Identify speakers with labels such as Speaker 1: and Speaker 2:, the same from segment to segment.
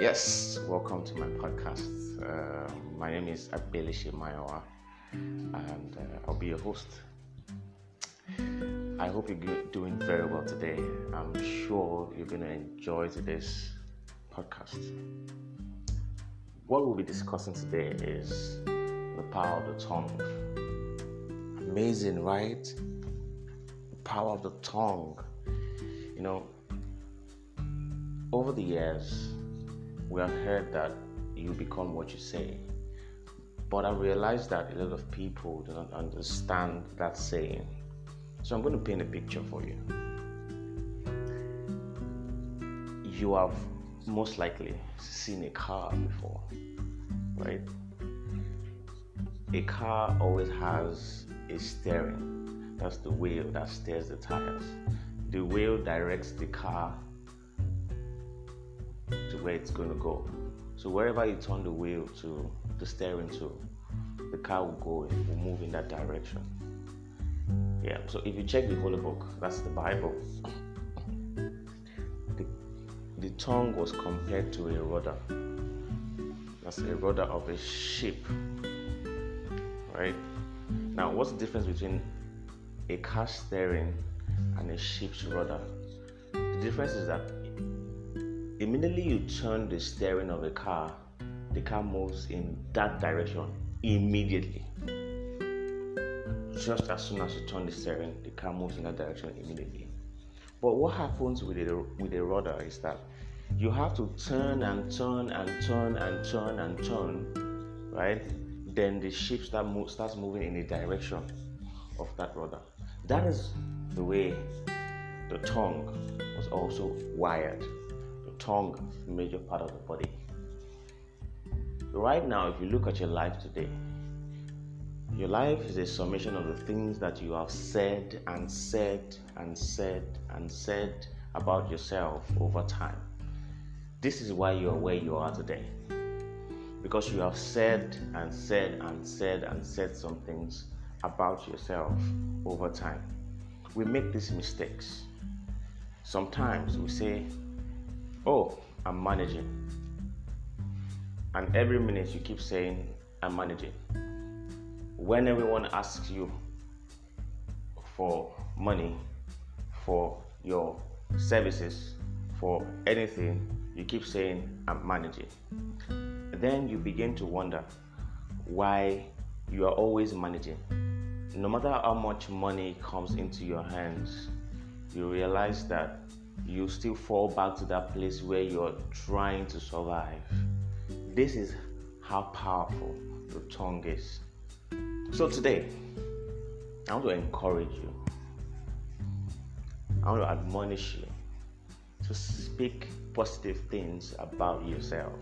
Speaker 1: Yes, welcome to my podcast. Uh, my name is Abelishi Mayowa, and uh, I'll be your host. I hope you're doing very well today. I'm sure you're going to enjoy today's podcast. What we'll be discussing today is the power of the tongue. Amazing, right? The power of the tongue. You know, over the years, we have heard that you become what you say. But I realize that a lot of people do not understand that saying. So I'm going to paint a picture for you. You have most likely seen a car before, right? A car always has a steering. That's the wheel that steers the tires. The wheel directs the car to where it's going to go. So wherever you turn the wheel to, the steering to, the car will go, it will move in that direction. Yeah, so if you check the Holy Book, that's the Bible, the, the tongue was compared to a rudder. That's a rudder of a ship. Right? Now, what's the difference between a car steering and a ship's rudder? The difference is that immediately you turn the steering of a car, the car moves in that direction immediately. Just as soon as you turn the steering, the car moves in that direction immediately. But what happens with a, with a rudder is that you have to turn and turn and turn and turn and turn, right? Then the ship start starts moving in the direction of that rudder. That is the way the tongue was also wired a major part of the body. Right now, if you look at your life today, your life is a summation of the things that you have said and said and said and said about yourself over time. This is why you are where you are today. Because you have said and said and said and said some things about yourself over time. We make these mistakes. Sometimes we say, Oh, I'm managing. And every minute you keep saying, I'm managing. When everyone asks you for money, for your services, for anything, you keep saying, I'm managing. Then you begin to wonder why you are always managing. No matter how much money comes into your hands, you realize that you still fall back to that place where you're trying to survive. This is how powerful the tongue is. So today, I want to encourage you. I want to admonish you to speak positive things about yourself.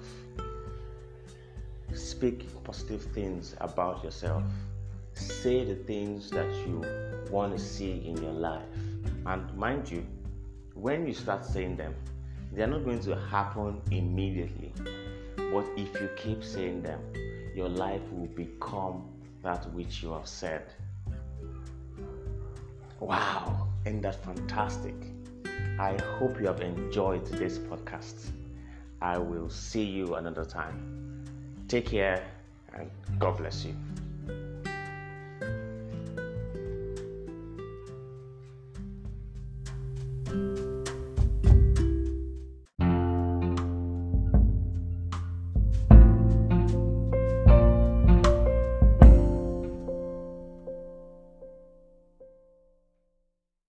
Speaker 1: Speak positive things about yourself. Say the things that you want to see in your life. And mind you, when you start saying them, they are not going to happen immediately. But if you keep saying them, your life will become that which you have said. Wow, isn't that fantastic? I hope you have enjoyed today's podcast. I will see you another time. Take care and God bless you.